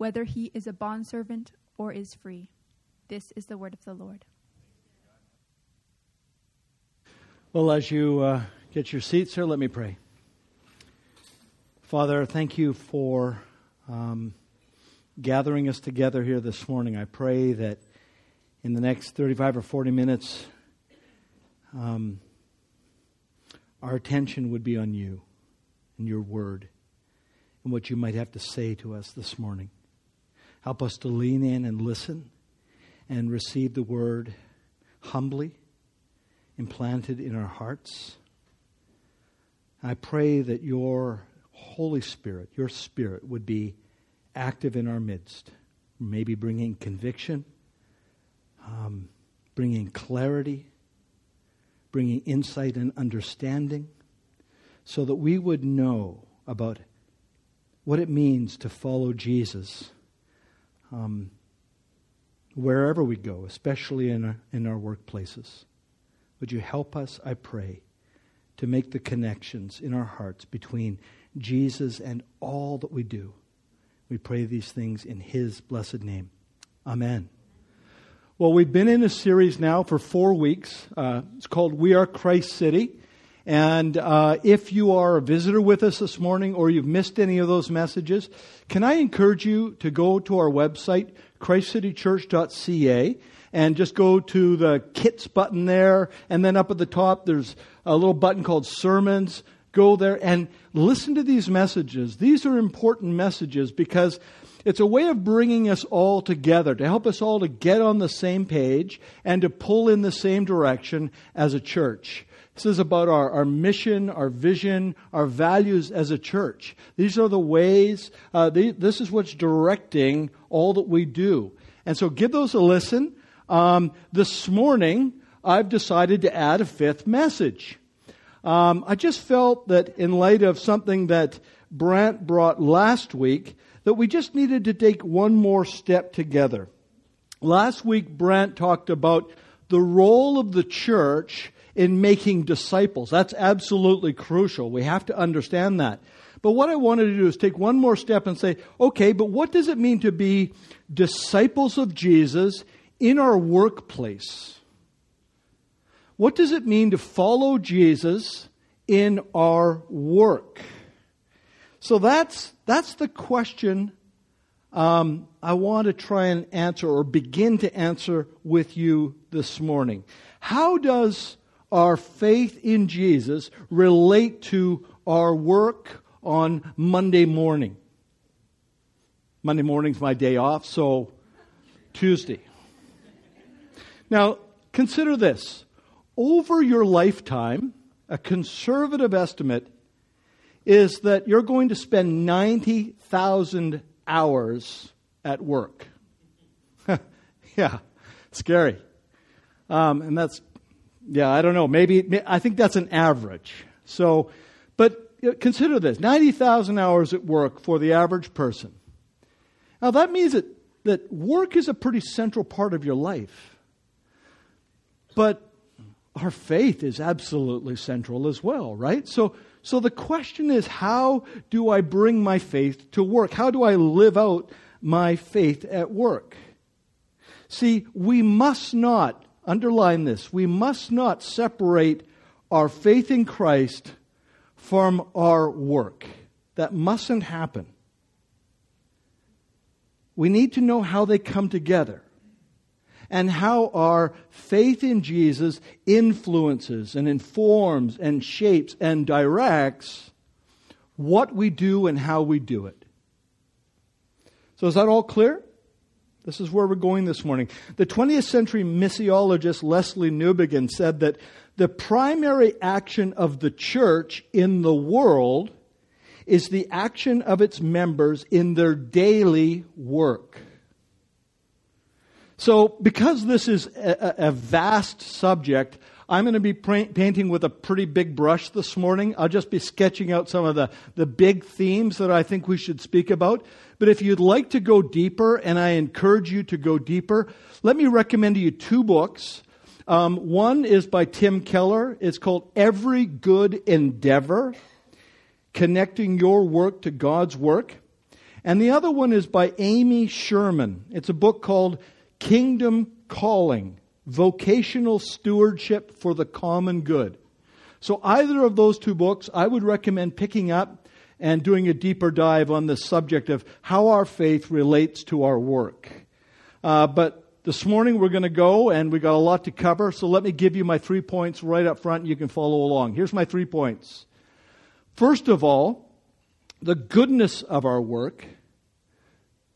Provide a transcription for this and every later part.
whether he is a bondservant or is free. This is the word of the Lord. Well, as you uh, get your seats here, let me pray. Father, thank you for um, gathering us together here this morning. I pray that in the next 35 or 40 minutes, um, our attention would be on you and your word and what you might have to say to us this morning. Help us to lean in and listen and receive the word humbly, implanted in our hearts. I pray that your Holy Spirit, your Spirit, would be active in our midst, maybe bringing conviction, um, bringing clarity, bringing insight and understanding, so that we would know about what it means to follow Jesus um, wherever we go, especially in our, in our workplaces. Would you help us, I pray, to make the connections in our hearts between Jesus and all that we do? We pray these things in His blessed name. Amen. Well, we've been in a series now for four weeks. Uh, it's called We Are Christ City. And uh, if you are a visitor with us this morning or you've missed any of those messages, can I encourage you to go to our website, christcitychurch.ca, and just go to the kits button there. And then up at the top, there's a little button called sermons. Go there and listen to these messages. These are important messages because it's a way of bringing us all together, to help us all to get on the same page and to pull in the same direction as a church. This is about our, our mission, our vision, our values as a church. These are the ways, uh, this is what's directing all that we do. And so give those a listen. Um, this morning, I've decided to add a fifth message. Um, I just felt that in light of something that Brant brought last week, that we just needed to take one more step together. Last week, Brant talked about the role of the church in making disciples. That's absolutely crucial. We have to understand that. But what I wanted to do is take one more step and say, okay, but what does it mean to be disciples of Jesus in our workplace? What does it mean to follow Jesus in our work? So that's, that's the question um, I want to try and answer or begin to answer with you this morning. How does our faith in Jesus relate to our work on Monday morning. Monday morning's my day off, so Tuesday. Now, consider this. Over your lifetime, a conservative estimate is that you're going to spend 90,000 hours at work. yeah, scary. Um, and that's yeah, I don't know. Maybe, I think that's an average. So, but consider this 90,000 hours at work for the average person. Now, that means that, that work is a pretty central part of your life. But our faith is absolutely central as well, right? So, so the question is how do I bring my faith to work? How do I live out my faith at work? See, we must not underline this, we must not separate our faith in Christ from our work. That mustn't happen. We need to know how they come together and how our faith in Jesus influences and informs and shapes and directs what we do and how we do it. So, is that all clear? This is where we're going this morning. The 20th century missiologist Lesslie Newbigin said that the primary action of the church in the world is the action of its members in their daily work. So, because this is a, a vast subject, I'm going to be painting with a pretty big brush this morning. I'll just be sketching out some of the, the big themes that I think we should speak about. But if you'd like to go deeper, and I encourage you to go deeper, let me recommend to you two books. Um, one is by Tim Keller. It's called Every Good Endeavor Connecting Your Work to God's Work. And the other one is by Amy Sherman. It's a book called Kingdom Calling Vocational Stewardship for the Common Good. So, either of those two books, I would recommend picking up and doing a deeper dive on the subject of how our faith relates to our work. Uh, but this morning we're going to go and we've got a lot to cover, so let me give you my three points right up front and you can follow along. Here's my three points. First of all, the goodness of our work.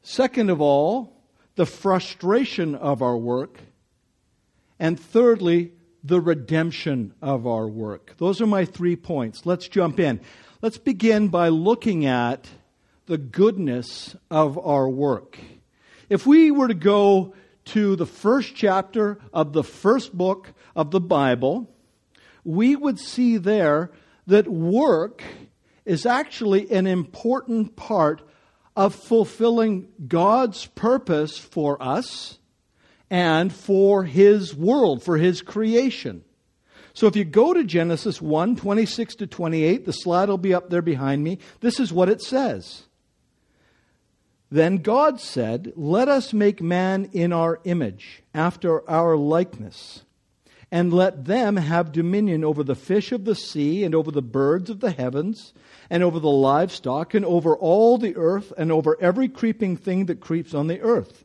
Second of all, the frustration of our work. And thirdly, the redemption of our work. Those are my three points. Let's jump in. Let's begin by looking at the goodness of our work. If we were to go to the first chapter of the first book of the Bible, we would see there that work is actually an important part of fulfilling God's purpose for us and for His world, for His creation. So if you go to Genesis 1 26 to 28, the slide will be up there behind me. This is what it says. Then God said, Let us make man in our image, after our likeness, and let them have dominion over the fish of the sea, and over the birds of the heavens, and over the livestock, and over all the earth, and over every creeping thing that creeps on the earth.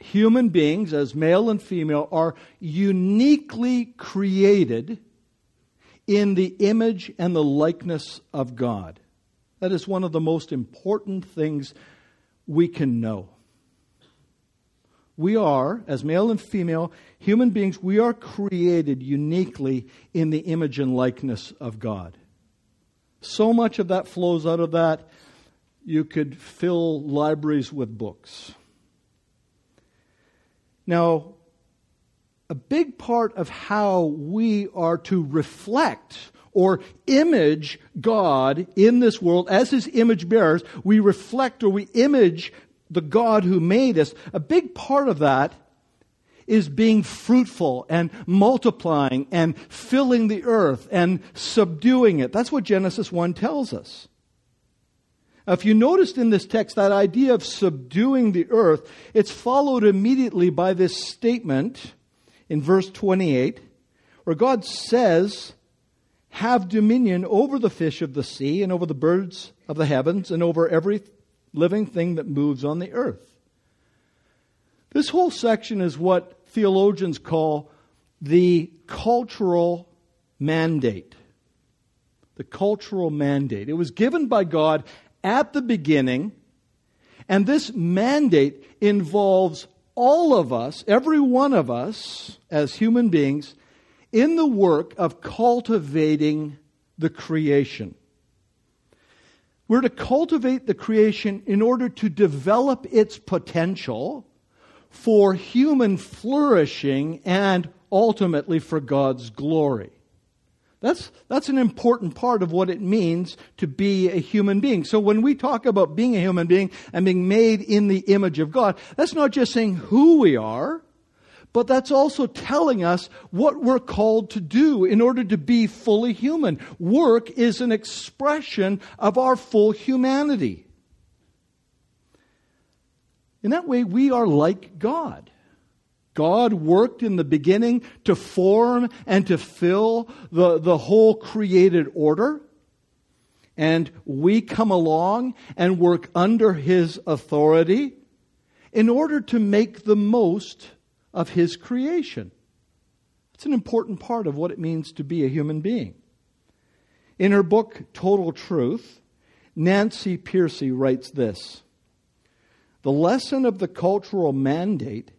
human beings, as male and female, are uniquely created in the image and the likeness of God. That is one of the most important things we can know we are, as male and female human beings, we are created uniquely in the image and likeness of God. So much of that flows out of that, you could fill libraries with books. Now, a big part of how we are to reflect or image God in this world as his image bearers, we reflect or we image the God who made us, a big part of that is being fruitful and multiplying and filling the earth and subduing it. That's what Genesis 1 tells us. If you noticed in this text that idea of subduing the earth, it's followed immediately by this statement in verse 28 where God says, Have dominion over the fish of the sea and over the birds of the heavens and over every living thing that moves on the earth. This whole section is what theologians call the cultural mandate. The cultural mandate. It was given by God at the beginning, and this mandate involves all of us, every one of us, as human beings, in the work of cultivating the creation. We're to cultivate the creation in order to develop its potential for human flourishing and ultimately for God's glory. That's, that's an important part of what it means to be a human being. So when we talk about being a human being and being made in the image of God, that's not just saying who we are, but that's also telling us what we're called to do in order to be fully human. Work is an expression of our full humanity. In that way, we are like God. God worked in the beginning to form and to fill the, the whole created order. And we come along and work under His authority in order to make the most of His creation. It's an important part of what it means to be a human being. In her book, Total Truth, Nancy Pearcey writes this The lesson of the cultural mandate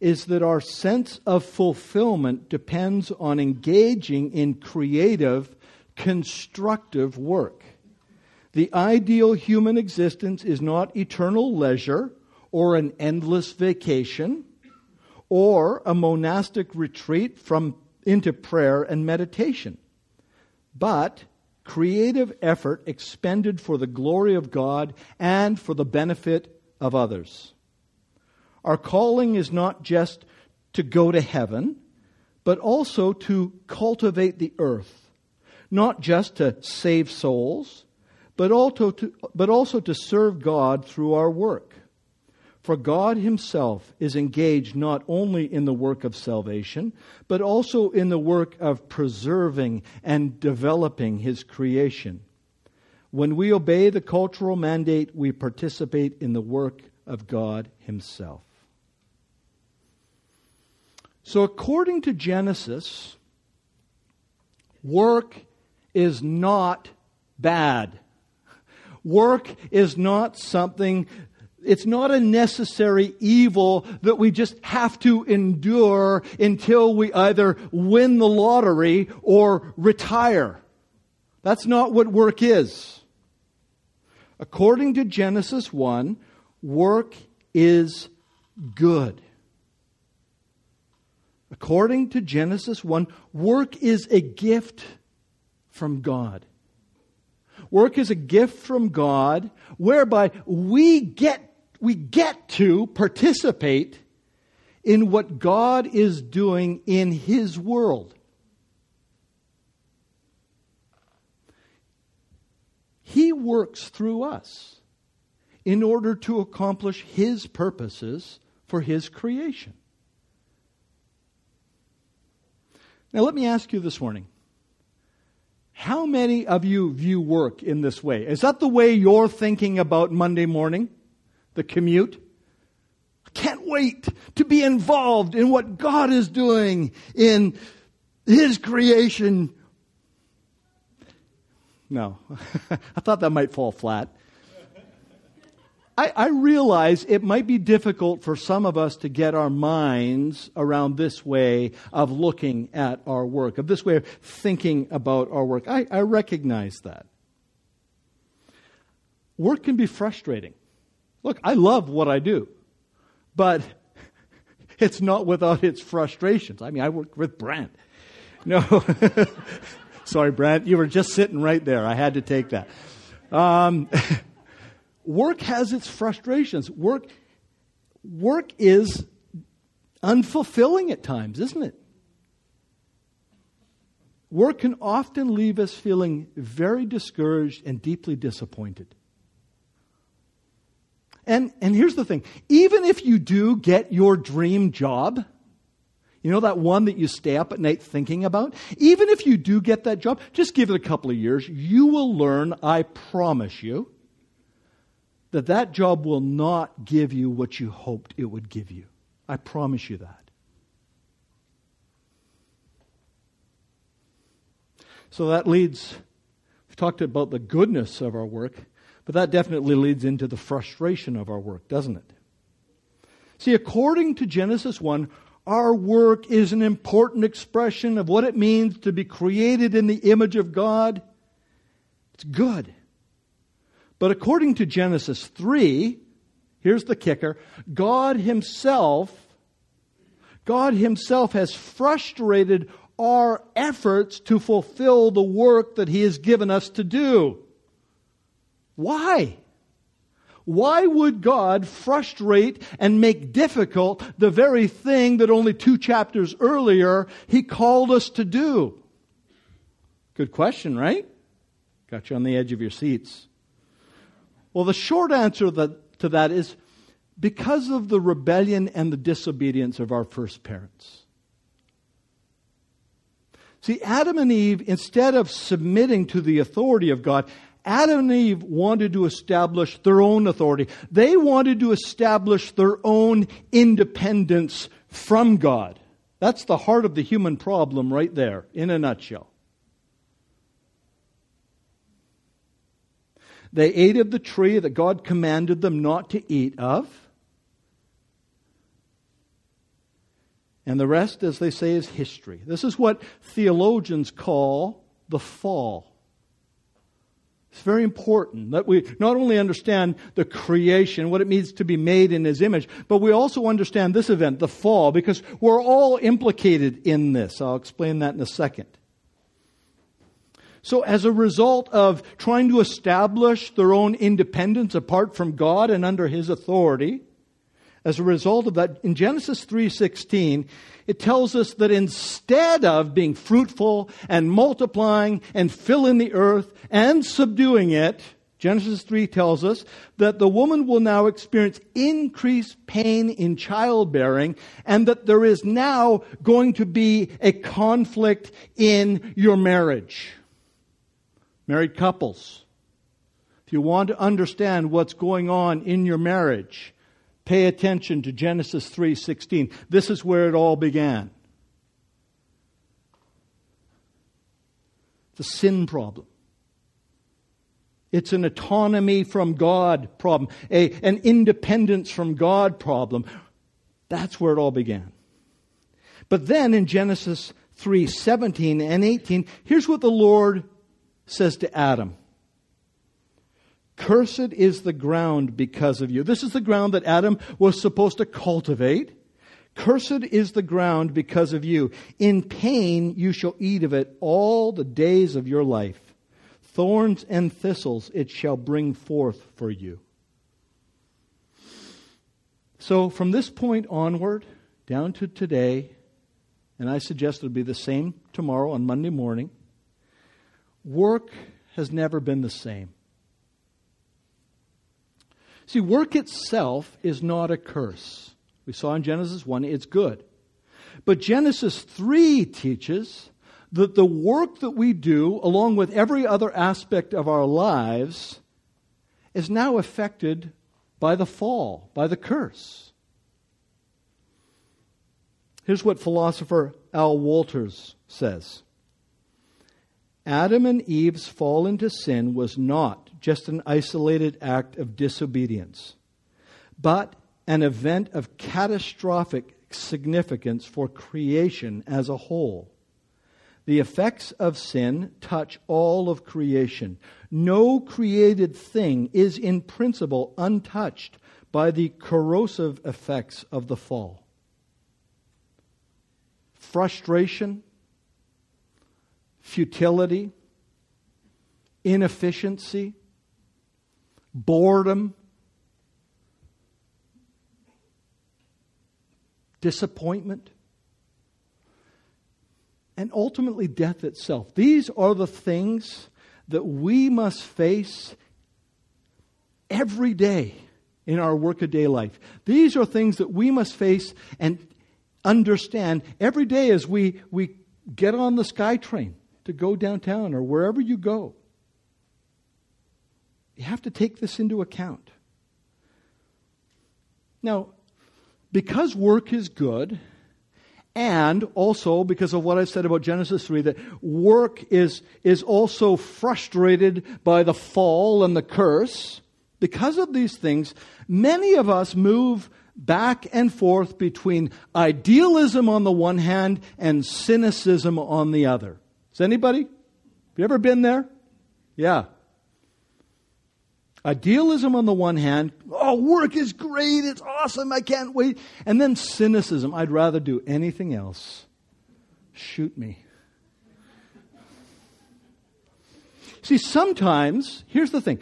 is that our sense of fulfillment depends on engaging in creative, constructive work. The ideal human existence is not eternal leisure or an endless vacation or a monastic retreat from into prayer and meditation, but creative effort expended for the glory of God and for the benefit of others. Our calling is not just to go to heaven, but also to cultivate the earth, not just to save souls, but also to, but also to serve God through our work. For God Himself is engaged not only in the work of salvation, but also in the work of preserving and developing His creation. When we obey the cultural mandate, we participate in the work of God Himself. So, according to Genesis, work is not bad. Work is not something, it's not a necessary evil that we just have to endure until we either win the lottery or retire. That's not what work is. According to Genesis 1, work is good. According to Genesis 1, work is a gift from God. Work is a gift from God whereby we get, we get to participate in what God is doing in His world. He works through us in order to accomplish His purposes for His creation. Now, let me ask you this morning how many of you view work in this way? Is that the way you're thinking about Monday morning? The commute? I can't wait to be involved in what God is doing in His creation. No, I thought that might fall flat. I, I, realize it might be difficult for some of us to get our minds around this way of looking at our work, of this way of thinking about our work. I, I recognize that. Work can be frustrating. Look, I love what I do, but it's not without its frustrations. I mean, I work with Brent. No. Sorry, Brent, you were just sitting right there. I had to take that. Um, work has its frustrations. Work, work is unfulfilling at times, isn't it? Work can often leave us feeling very discouraged and deeply disappointed. And, and here's the thing even if you do get your dream job, you know that one that you stay up at night thinking about? Even if you do get that job, just give it a couple of years. You will learn, I promise you, that that job will not give you what you hoped it would give you. I promise you that. So that leads, we've talked about the goodness of our work, but that definitely leads into the frustration of our work, doesn't it? See, according to Genesis 1, our work is an important expression of what it means to be created in the image of God. It's good. But according to Genesis 3, here's the kicker God Himself, God Himself has frustrated our efforts to fulfill the work that He has given us to do. Why? Why would God frustrate and make difficult the very thing that only two chapters earlier He called us to do? Good question, right? Got you on the edge of your seats. Well, the short answer to that is because of the rebellion and the disobedience of our first parents. See, Adam and Eve, instead of submitting to the authority of God, Adam and Eve wanted to establish their own authority. They wanted to establish their own independence from God. That's the heart of the human problem right there, in a nutshell. They ate of the tree that God commanded them not to eat of. And the rest, as they say, is history. This is what theologians call the fall. It's very important that we not only understand the creation, what it means to be made in His image, but we also understand this event, the fall, because we're all implicated in this. I'll explain that in a second. So, as a result of trying to establish their own independence apart from God and under His authority, as a result of that, in Genesis 3:16, it tells us that instead of being fruitful and multiplying and filling the earth and subduing it, Genesis 3 tells us that the woman will now experience increased pain in childbearing and that there is now going to be a conflict in your marriage. Married couples, if you want to understand what's going on in your marriage, Pay attention to Genesis 3:16. This is where it all began. The sin problem. It's an autonomy from God problem, a, an independence from God problem. That's where it all began. But then in Genesis 3:17 and 18, here's what the Lord says to Adam. Cursed is the ground because of you. This is the ground that Adam was supposed to cultivate. Cursed is the ground because of you. In pain you shall eat of it all the days of your life. Thorns and thistles it shall bring forth for you. So, from this point onward, down to today, and I suggest it'll be the same tomorrow on Monday morning, work has never been the same. See, work itself is not a curse. We saw in Genesis 1, it's good. But Genesis 3 teaches that the work that we do, along with every other aspect of our lives, is now affected by the fall, by the curse. Here's what philosopher Al Wolters says Adam and Eve's fall into sin was not just an isolated act of disobedience, but an event of catastrophic significance for creation as a whole. The effects of sin touch all of creation. No created thing is in principle untouched by the corrosive effects of the fall. Frustration, futility, inefficiency, boredom, disappointment, and ultimately death itself. These are the things that we must face every day in our workaday life. These are things that we must face and understand every day as we, we get on the SkyTrain to go downtown or wherever you go. You have to take this into account. Now, because work is good, and also because of what I said about Genesis 3, that work is, is also frustrated by the fall and the curse, because of these things, many of us move back and forth between idealism on the one hand and cynicism on the other. Has anybody? Have you ever been there? Yeah. Idealism on the one hand, oh, work is great, it's awesome, I can't wait. And then cynicism, I'd rather do anything else. Shoot me. See, sometimes, here's the thing.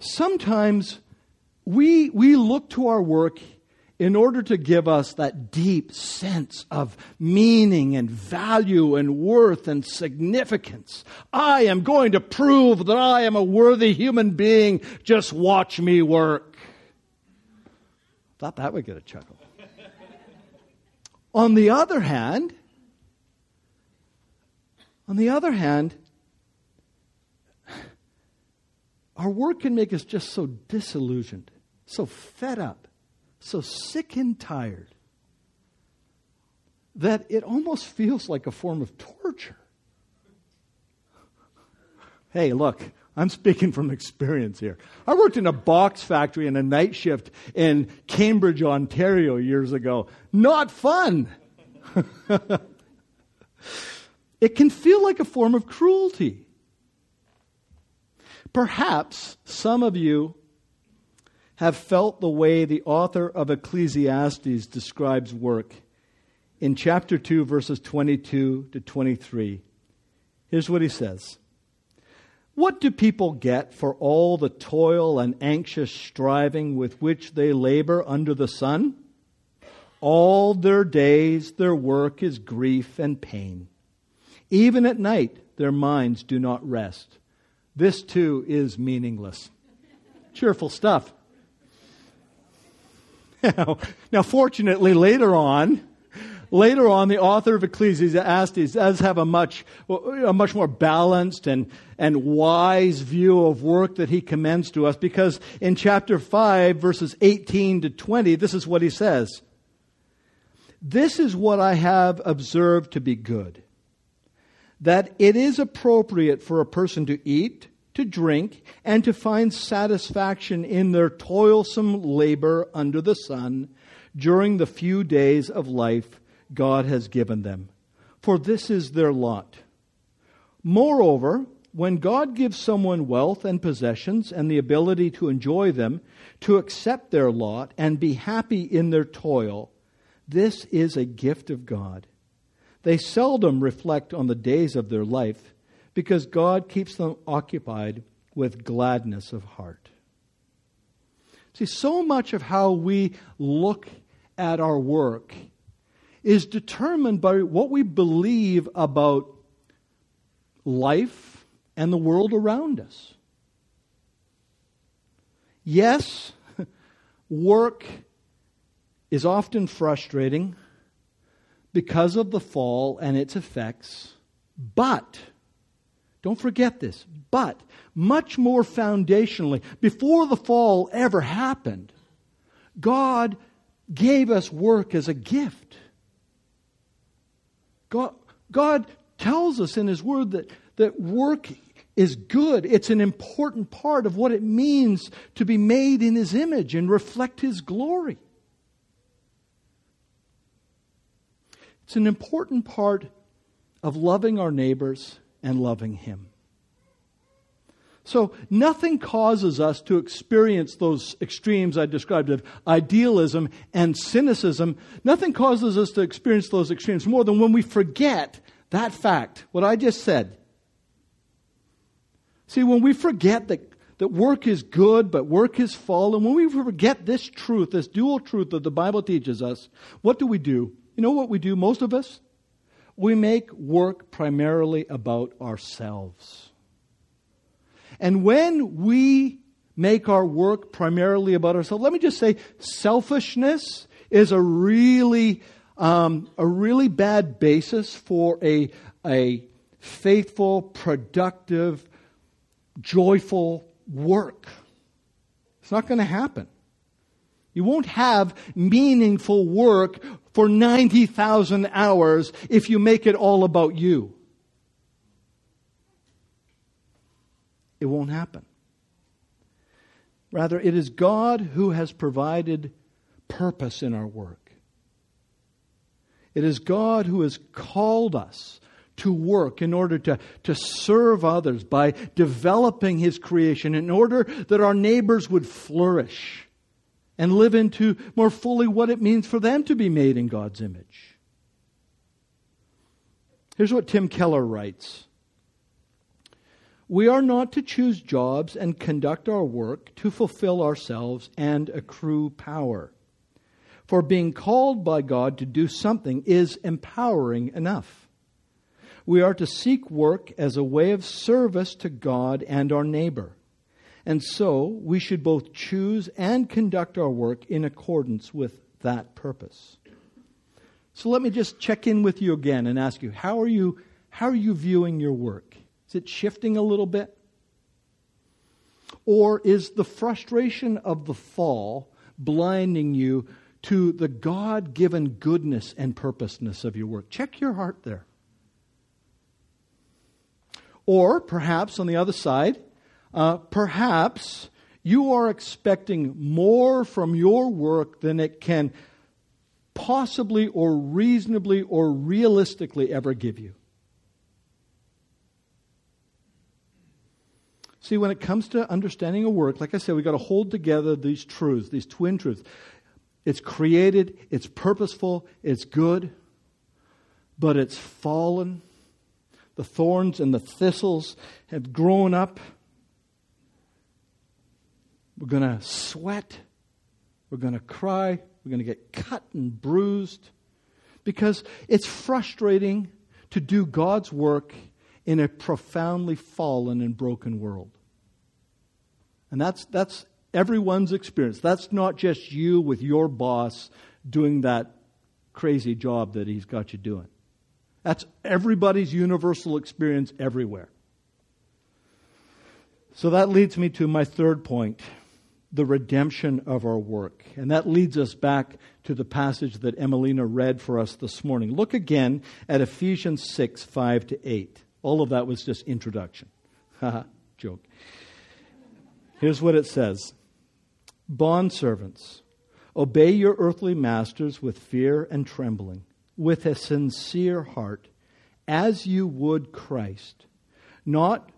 Sometimes we, we look to our work in order to give us that deep sense of meaning and value and worth and significance. I am going to prove that I am a worthy human being. Just watch me work. Thought that would get a chuckle. on the other hand, on the other hand, our work can make us just so disillusioned, so fed up so sick and tired that it almost feels like a form of torture. Hey, look, I'm speaking from experience here. I worked in a box factory in a night shift in Cambridge, Ontario years ago. Not fun. it can feel like a form of cruelty. Perhaps some of you have felt the way the author of Ecclesiastes describes work in chapter 2, verses 22 to 23. Here's what he says What do people get for all the toil and anxious striving with which they labor under the sun? All their days, their work is grief and pain. Even at night, their minds do not rest. This too is meaningless. Cheerful stuff. Now, now, fortunately, later on, later on, the author of Ecclesiastes does have a much, a much more balanced and, and wise view of work that he commends to us because in chapter 5, verses 18 to 20, this is what he says. This is what I have observed to be good that it is appropriate for a person to eat, to drink, and to find satisfaction in their toilsome labor under the sun during the few days of life God has given them. For this is their lot. Moreover, when God gives someone wealth and possessions and the ability to enjoy them, to accept their lot and be happy in their toil, this is a gift of God. They seldom reflect on the days of their life because God keeps them occupied with gladness of heart. See, so much of how we look at our work is determined by what we believe about life and the world around us. Yes, work is often frustrating because of the fall and its effects. But, don't forget this, but much more foundationally, before the fall ever happened, God gave us work as a gift. God, God tells us in His Word that, that work is good. It's an important part of what it means to be made in His image and reflect His glory. It's an important part of loving our neighbors and loving Him. So, nothing causes us to experience those extremes I described of idealism and cynicism. Nothing causes us to experience those extremes more than when we forget that fact, what I just said. See, when we forget that, that work is good, but work is fallen, when we forget this truth, this dual truth that the Bible teaches us, what do we do? You know what we do, most of us? We make work primarily about ourselves. And when we make our work primarily about ourselves, let me just say selfishness is a really, um, a really bad basis for a, a faithful, productive, joyful work. It's not going to happen. You won't have meaningful work for 90,000 hours if you make it all about you. It won't happen. Rather, it is God who has provided purpose in our work. It is God who has called us to work in order to, to serve others by developing His creation, in order that our neighbors would flourish and live into more fully what it means for them to be made in God's image. Here's what Tim Keller writes We are not to choose jobs and conduct our work to fulfill ourselves and accrue power. For being called by God to do something is empowering enough. We are to seek work as a way of service to God and our neighbor. And so we should both choose and conduct our work in accordance with that purpose. So let me just check in with you again and ask you how are you, how are you viewing your work? Is it shifting a little bit? Or is the frustration of the fall blinding you to the God given goodness and purposeness of your work. Check your heart there. Or perhaps on the other side, uh, perhaps you are expecting more from your work than it can possibly or reasonably or realistically ever give you. See, when it comes to understanding a work, like I said, we've got to hold together these truths, these twin truths. It's created, it's purposeful, it's good, but it's fallen. The thorns and the thistles have grown up. We're going to sweat. We're going to cry. We're going to get cut and bruised because it's frustrating to do God's work in a profoundly fallen and broken world. And that's, that's everyone's experience. That's not just you with your boss doing that crazy job that he's got you doing. That's everybody's universal experience everywhere. So that leads me to my third point the redemption of our work. And that leads us back to the passage that Emelina read for us this morning. Look again at Ephesians 6 5 to 8. All of that was just introduction. Joke. Here's what it says Bondservants, obey your earthly masters with fear and trembling, with a sincere heart, as you would Christ, not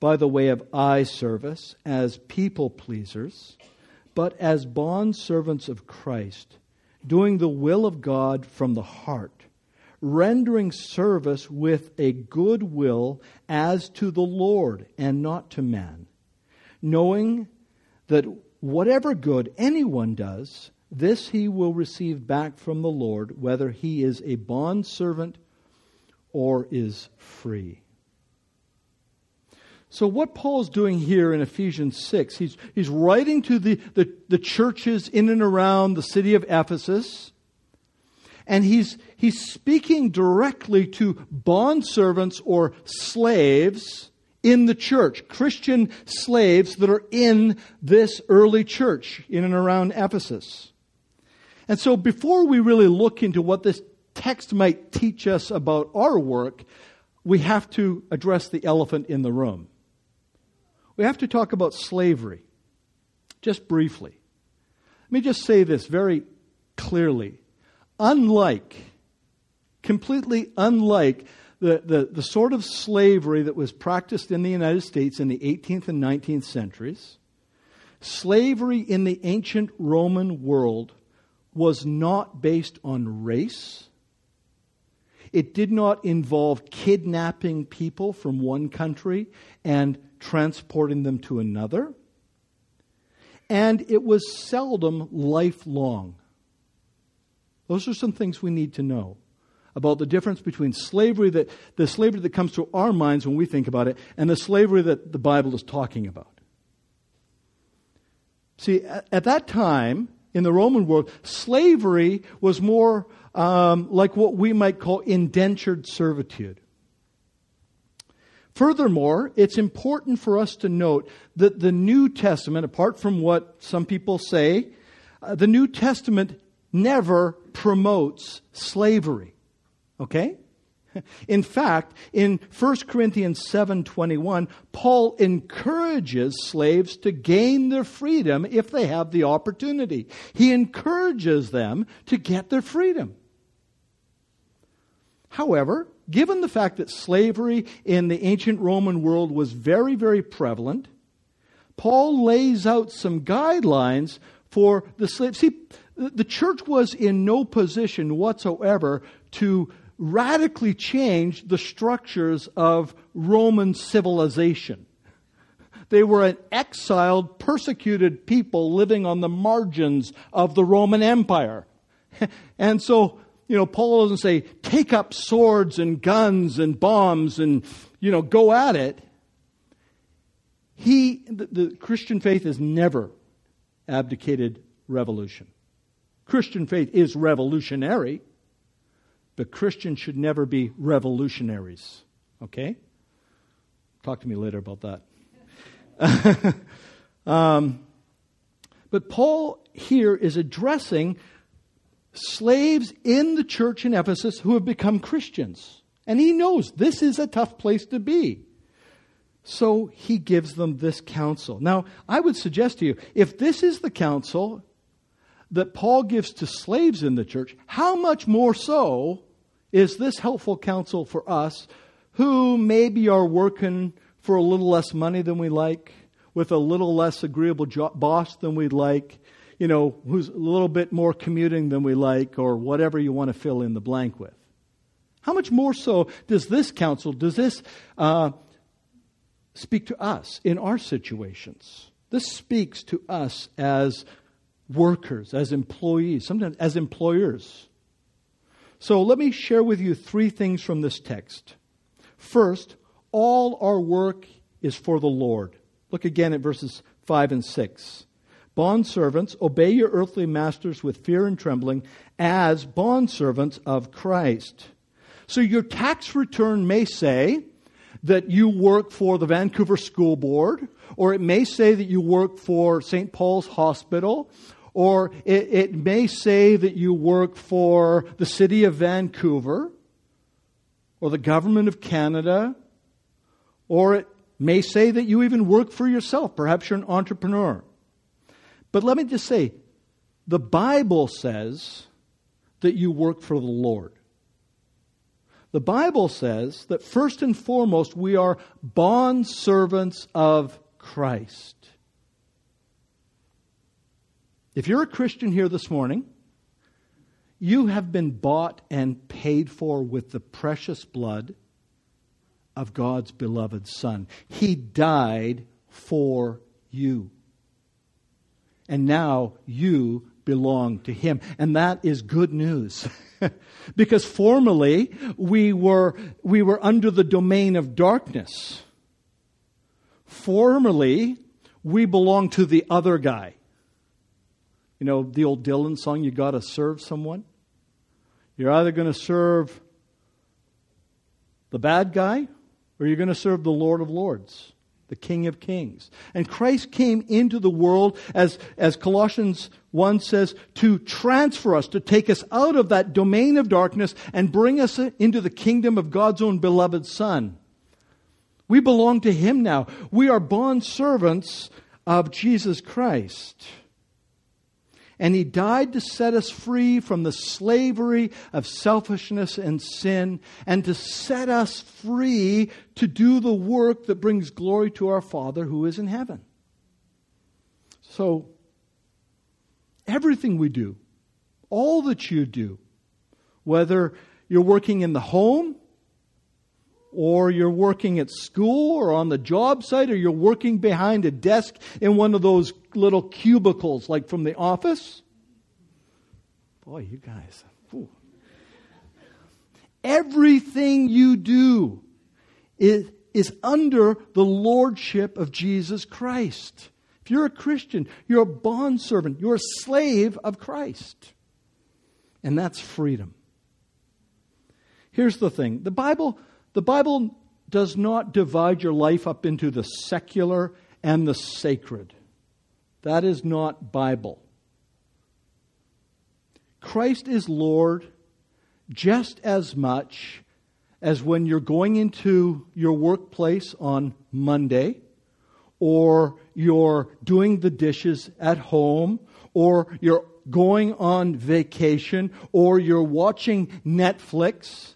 by the way of eye service as people pleasers, but as bond servants of Christ, doing the will of God from the heart, rendering service with a good will as to the Lord and not to man, knowing that whatever good anyone does, this he will receive back from the Lord, whether he is a bond servant or is free. So, what Paul's doing here in Ephesians 6, he's, he's writing to the, the, the churches in and around the city of Ephesus, and he's, he's speaking directly to bondservants or slaves in the church, Christian slaves that are in this early church in and around Ephesus. And so, before we really look into what this text might teach us about our work, we have to address the elephant in the room. We have to talk about slavery, just briefly. Let me just say this very clearly. Unlike, completely unlike the, the, the sort of slavery that was practiced in the United States in the 18th and 19th centuries, slavery in the ancient Roman world was not based on race. It did not involve kidnapping people from one country and transporting them to another. And it was seldom lifelong. Those are some things we need to know about the difference between slavery that the slavery that comes to our minds when we think about it and the slavery that the Bible is talking about. See, at, at that time in the Roman world, slavery was more um, like what we might call indentured servitude. Furthermore, it's important for us to note that the New Testament, apart from what some people say, uh, the New Testament never promotes slavery. Okay? In fact, in 1 Corinthians 7:21, Paul encourages slaves to gain their freedom if they have the opportunity. He encourages them to get their freedom. However, given the fact that slavery in the ancient Roman world was very, very prevalent, Paul lays out some guidelines for the slaves. See, the church was in no position whatsoever to radically change the structures of Roman civilization. They were an exiled, persecuted people living on the margins of the Roman Empire. And so you know, Paul doesn't say, take up swords and guns and bombs and, you know, go at it. He, the, the Christian faith has never abdicated revolution. Christian faith is revolutionary, but Christians should never be revolutionaries. Okay? Talk to me later about that. um, but Paul here is addressing slaves in the church in Ephesus who have become Christians. And he knows this is a tough place to be. So he gives them this counsel. Now, I would suggest to you if this is the counsel that Paul gives to slaves in the church, how much more so is this helpful counsel for us who maybe are working for a little less money than we like, with a little less agreeable jo- boss than we'd like, you know, who's a little bit more commuting than we like, or whatever you want to fill in the blank with. How much more so does this counsel, does this uh, speak to us in our situations? This speaks to us as workers, as employees, sometimes as employers. So let me share with you three things from this text. First, all our work is for the Lord. Look again at verses 5 and 6. Bondservants, obey your earthly masters with fear and trembling as bondservants of Christ. So your tax return may say that you work for the Vancouver School Board, or it may say that you work for St. Paul's Hospital, or it, it may say that you work for the city of Vancouver, or the government of Canada, or it may say that you even work for yourself. Perhaps you're an entrepreneur. But let me just say the Bible says that you work for the Lord. The Bible says that first and foremost we are bond servants of Christ. If you're a Christian here this morning, you have been bought and paid for with the precious blood of God's beloved Son. He died for you. And now you belong to Him. And that is good news. because formerly we were, we were under the domain of darkness. Formerly we belonged to the other guy. You know, the old Dylan song, You Gotta Serve Someone? You're either going to serve the bad guy or you're going to serve the Lord of Lords, the King of Kings. And Christ came into the world, as, as Colossians 1 says, to transfer us, to take us out of that domain of darkness and bring us into the kingdom of God's own beloved Son. We belong to Him now. We are bond servants of Jesus Christ and he died to set us free from the slavery of selfishness and sin and to set us free to do the work that brings glory to our Father who is in heaven. So, everything we do, all that you do, whether you're working in the home, or you're working at school or on the job site, or you're working behind a desk in one of those little cubicles like from the office. Boy, you guys. Ooh. Everything you do is, is under the lordship of Jesus Christ. If you're a Christian, you're a bondservant, you're a slave of Christ. And that's freedom. Here's the thing the Bible the Bible does not divide your life up into the secular and the sacred. That is not Bible. Christ is Lord just as much as when you're going into your workplace on Monday, or you're doing the dishes at home, or you're going on vacation, or you're watching Netflix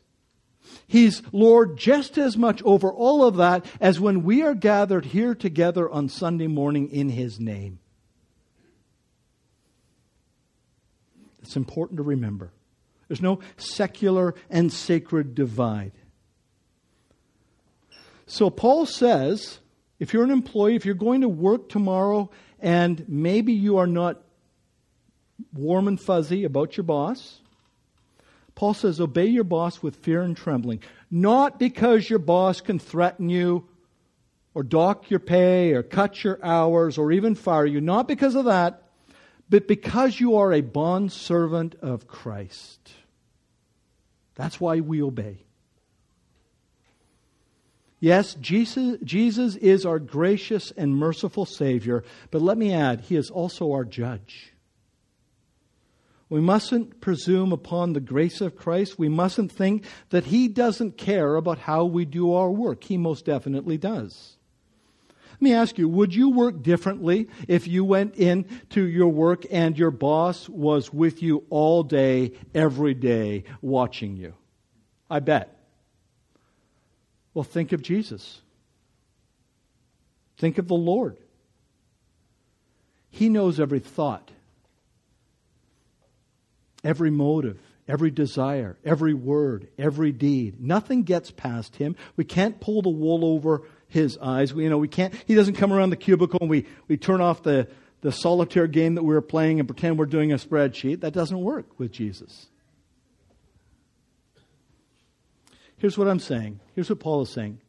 He's Lord just as much over all of that as when we are gathered here together on Sunday morning in His name. It's important to remember. There's no secular and sacred divide. So Paul says if you're an employee, if you're going to work tomorrow and maybe you are not warm and fuzzy about your boss, Paul says, Obey your boss with fear and trembling, not because your boss can threaten you or dock your pay or cut your hours or even fire you, not because of that, but because you are a bond servant of Christ. That's why we obey. Yes, Jesus, Jesus is our gracious and merciful Savior, but let me add, He is also our judge. We mustn't presume upon the grace of Christ. We mustn't think that He doesn't care about how we do our work. He most definitely does. Let me ask you, would you work differently if you went in to your work and your boss was with you all day, every day, watching you? I bet. Well, think of Jesus. Think of the Lord. He knows every thought every motive, every desire, every word, every deed. Nothing gets past him. We can't pull the wool over his eyes. We, you know, we can't, he doesn't come around the cubicle and we, we turn off the, the solitaire game that we were playing and pretend we're doing a spreadsheet. That doesn't work with Jesus. Here's what I'm saying. Here's what Paul is saying.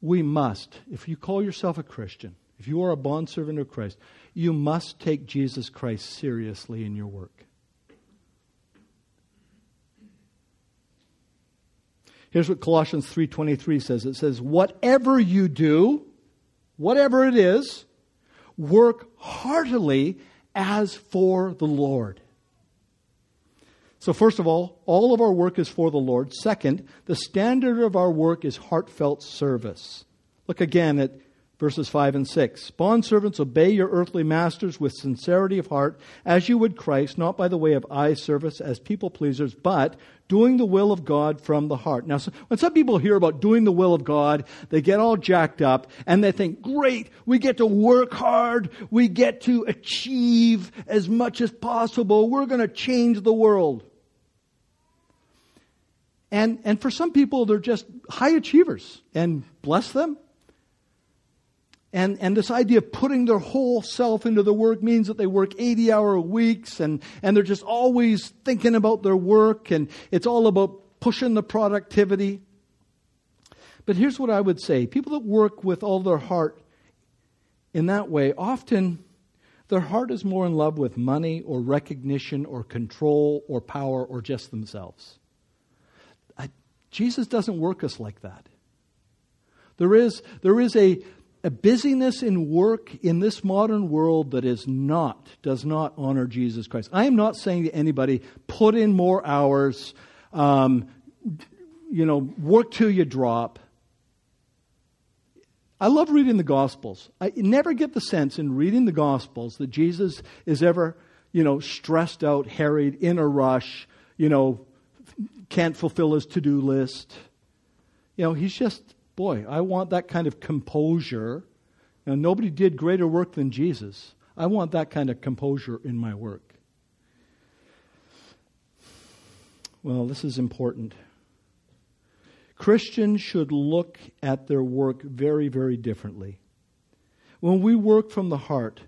We must, if you call yourself a Christian, if you are a bondservant of Christ, you must take Jesus Christ seriously in your work. Here's what Colossians 3:23 says. It says, "Whatever you do, whatever it is, work heartily as for the Lord." So first of all, all of our work is for the Lord. Second, the standard of our work is heartfelt service. Look again at verses 5 and 6. Bondservants, obey your earthly masters with sincerity of heart, as you would Christ, not by the way of eye service as people pleasers, but doing the will of God from the heart. Now, so when some people hear about doing the will of God, they get all jacked up and they think, great, we get to work hard, we get to achieve as much as possible, we're going to change the world. And, and for some people, they're just high achievers, and bless them. And, and this idea of putting their whole self into the work means that they work 80 hour weeks and, and they're just always thinking about their work and it's all about pushing the productivity. But here's what I would say people that work with all their heart in that way, often their heart is more in love with money or recognition or control or power or just themselves. I, Jesus doesn't work us like that. There is, there is a, a busyness in work in this modern world that is not, does not honor Jesus Christ. I am not saying to anybody, put in more hours, um, you know, work till you drop. I love reading the Gospels. I never get the sense in reading the Gospels that Jesus is ever, you know, stressed out, harried, in a rush, you know, can't fulfill his to do list. You know, he's just boy, I want that kind of composure. Now, nobody did greater work than Jesus. I want that kind of composure in my work. Well, this is important. Christians should look at their work very, very differently. When we work from the heart,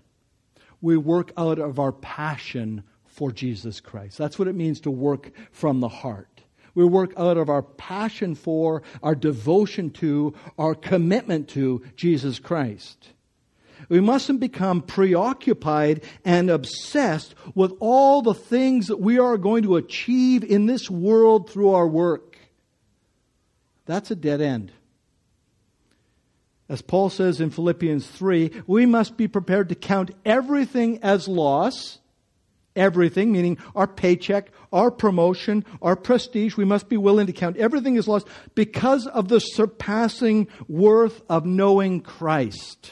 we work out of our passion for Jesus Christ. That's what it means to work from the heart. We work out of our passion for, our devotion to, our commitment to Jesus Christ. We mustn't become preoccupied and obsessed with all the things that we are going to achieve in this world through our work. That's a dead end. As Paul says in Philippians 3, we must be prepared to count everything as loss everything, meaning our paycheck, our promotion, our prestige. We must be willing to count everything as lost because of the surpassing worth of knowing Christ.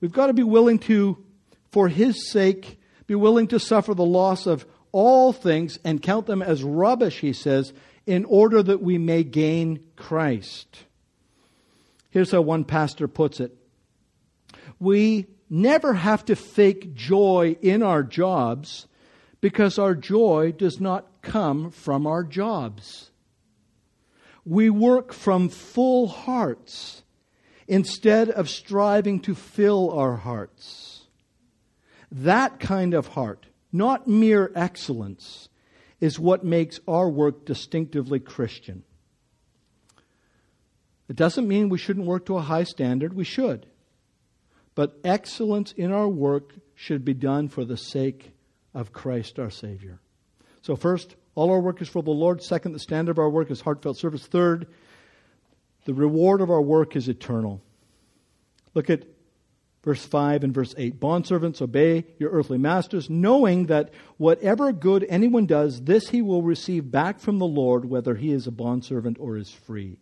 We've got to be willing to, for His sake, be willing to suffer the loss of all things and count them as rubbish, he says, in order that we may gain Christ. Here's how one pastor puts it We never have to fake joy in our jobs because our joy does not come from our jobs. We work from full hearts instead of striving to fill our hearts. That kind of heart, not mere excellence, is what makes our work distinctively Christian. It doesn't mean we shouldn't work to a high standard. We should. But excellence in our work should be done for the sake of Christ our Savior. So, first, all our work is for the Lord. Second, the standard of our work is heartfelt service. Third, the reward of our work is eternal. Look at Verse 5 and verse 8 Bondservants, obey your earthly masters, knowing that whatever good anyone does, this he will receive back from the Lord, whether he is a bondservant or is free.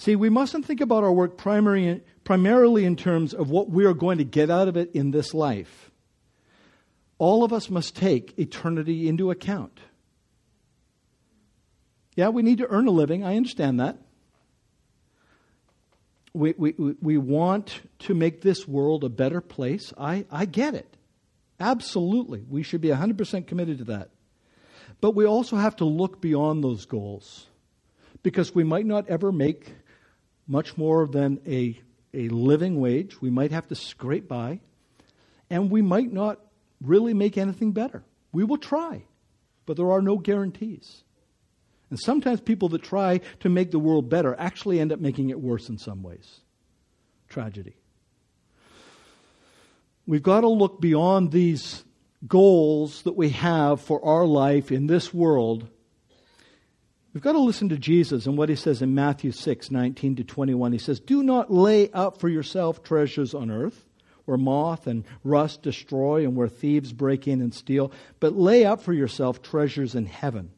See, we mustn't think about our work primary, primarily in terms of what we are going to get out of it in this life. All of us must take eternity into account. Yeah, we need to earn a living. I understand that we, we, we want to make this world a better place. I, I get it. Absolutely. We should be 100% committed to that. But we also have to look beyond those goals because we might not ever make much more than a, a living wage. We might have to scrape by, and we might not really make anything better. We will try, but there are no guarantees. And sometimes people that try to make the world better actually end up making it worse in some ways. Tragedy. We've got to look beyond these goals that we have for our life in this world. We've got to listen to Jesus and what he says in Matthew 6 19 to 21. He says, Do not lay up for yourself treasures on earth where moth and rust destroy and where thieves break in and steal, but lay up for yourself treasures in heaven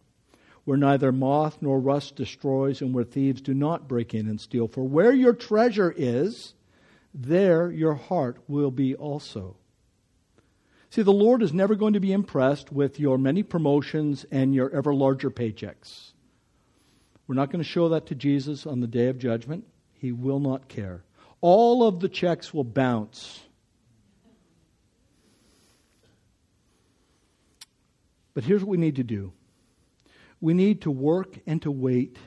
where neither moth nor rust destroys, and where thieves do not break in and steal. For where your treasure is, there your heart will be also. See, the Lord is never going to be impressed with your many promotions and your ever larger paychecks. We're not going to show that to Jesus on the day of judgment. He will not care. All of the checks will bounce. But here's what we need to do we need to work and to wait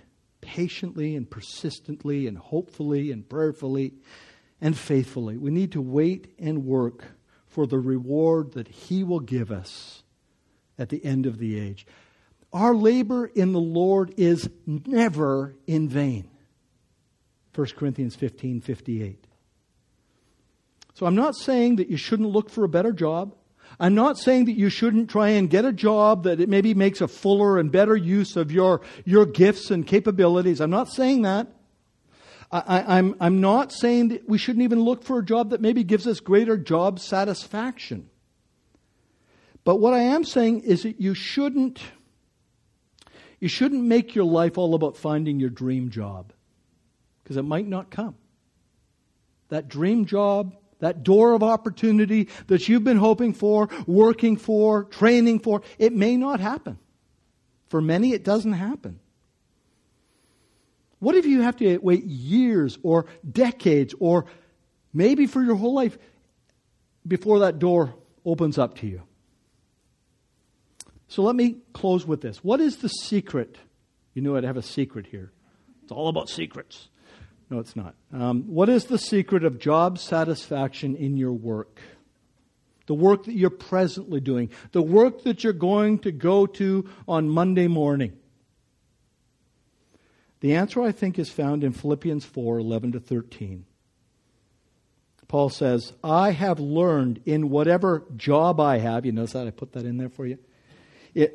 patiently and persistently and hopefully and prayerfully and faithfully. We need to wait and work for the reward that He will give us at the end of the age. Our labor in the Lord is never in vain. 1 Corinthians 15 58. So I'm not saying that you shouldn't look for a better job. I'm not saying that you shouldn't try and get a job that it maybe makes a fuller and better use of your, your gifts and capabilities. I'm not saying that. I, I'm, I'm not saying that we shouldn't even look for a job that maybe gives us greater job satisfaction. But what I am saying is that you shouldn't, you shouldn't make your life all about finding your dream job because it might not come. That dream job that door of opportunity that you've been hoping for, working for, training for, it may not happen. For many, it doesn't happen. What if you have to wait years or decades or maybe for your whole life before that door opens up to you? So let me close with this. What is the secret? You know, I'd have a secret here. It's all about secrets. No, it's not. Um, what is the secret of job satisfaction in your work? The work that you're presently doing, the work that you're going to go to on Monday morning. The answer, I think, is found in Philippians 4 11 to 13. Paul says, I have learned in whatever job I have, you notice that I put that in there for you?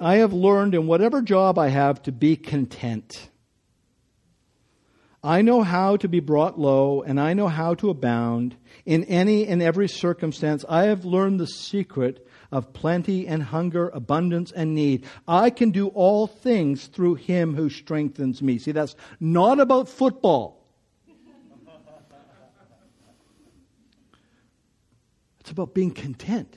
I have learned in whatever job I have to be content. I know how to be brought low, and I know how to abound. In any and every circumstance, I have learned the secret of plenty and hunger, abundance and need. I can do all things through him who strengthens me. See, that's not about football. It's about being content.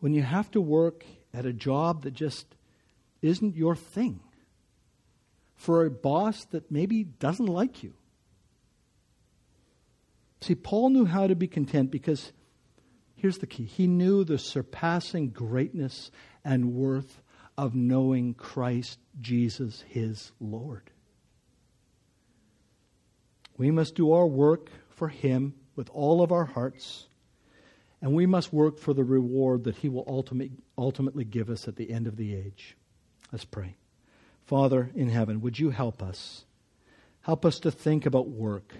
When you have to work at a job that just isn't your thing for a boss that maybe doesn't like you. See, Paul knew how to be content because here's the key he knew the surpassing greatness and worth of knowing Christ Jesus, his Lord. We must do our work for him with all of our hearts, and we must work for the reward that he will ultimately, ultimately give us at the end of the age. Let's pray. Father in heaven, would you help us? Help us to think about work,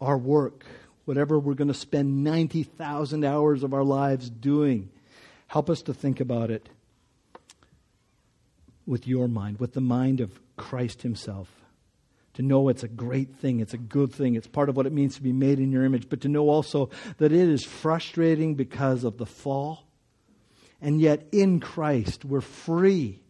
our work, whatever we're going to spend 90,000 hours of our lives doing. Help us to think about it with your mind, with the mind of Christ Himself. To know it's a great thing, it's a good thing, it's part of what it means to be made in your image, but to know also that it is frustrating because of the fall. And yet in Christ, we're free.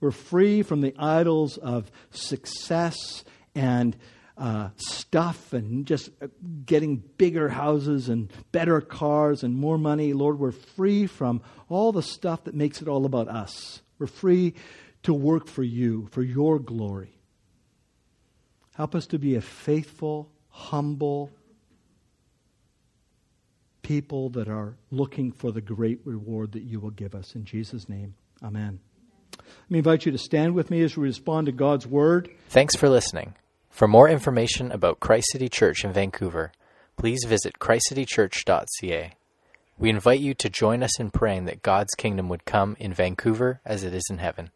We're free from the idols of success and uh, stuff and just uh, getting bigger houses and better cars and more money. Lord, we're free from all the stuff that makes it all about us. We're free to work for you, for your glory. Help us to be a faithful, humble people that are looking for the great reward that you will give us. In Jesus' name, amen. Let me invite you to stand with me as we respond to God's word. Thanks for listening. For more information about Christ City Church in Vancouver, please visit christcitychurch.ca. We invite you to join us in praying that God's kingdom would come in Vancouver as it is in heaven.